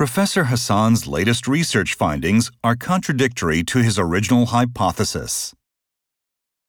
Professor Hassan's latest research findings are contradictory to his original hypothesis.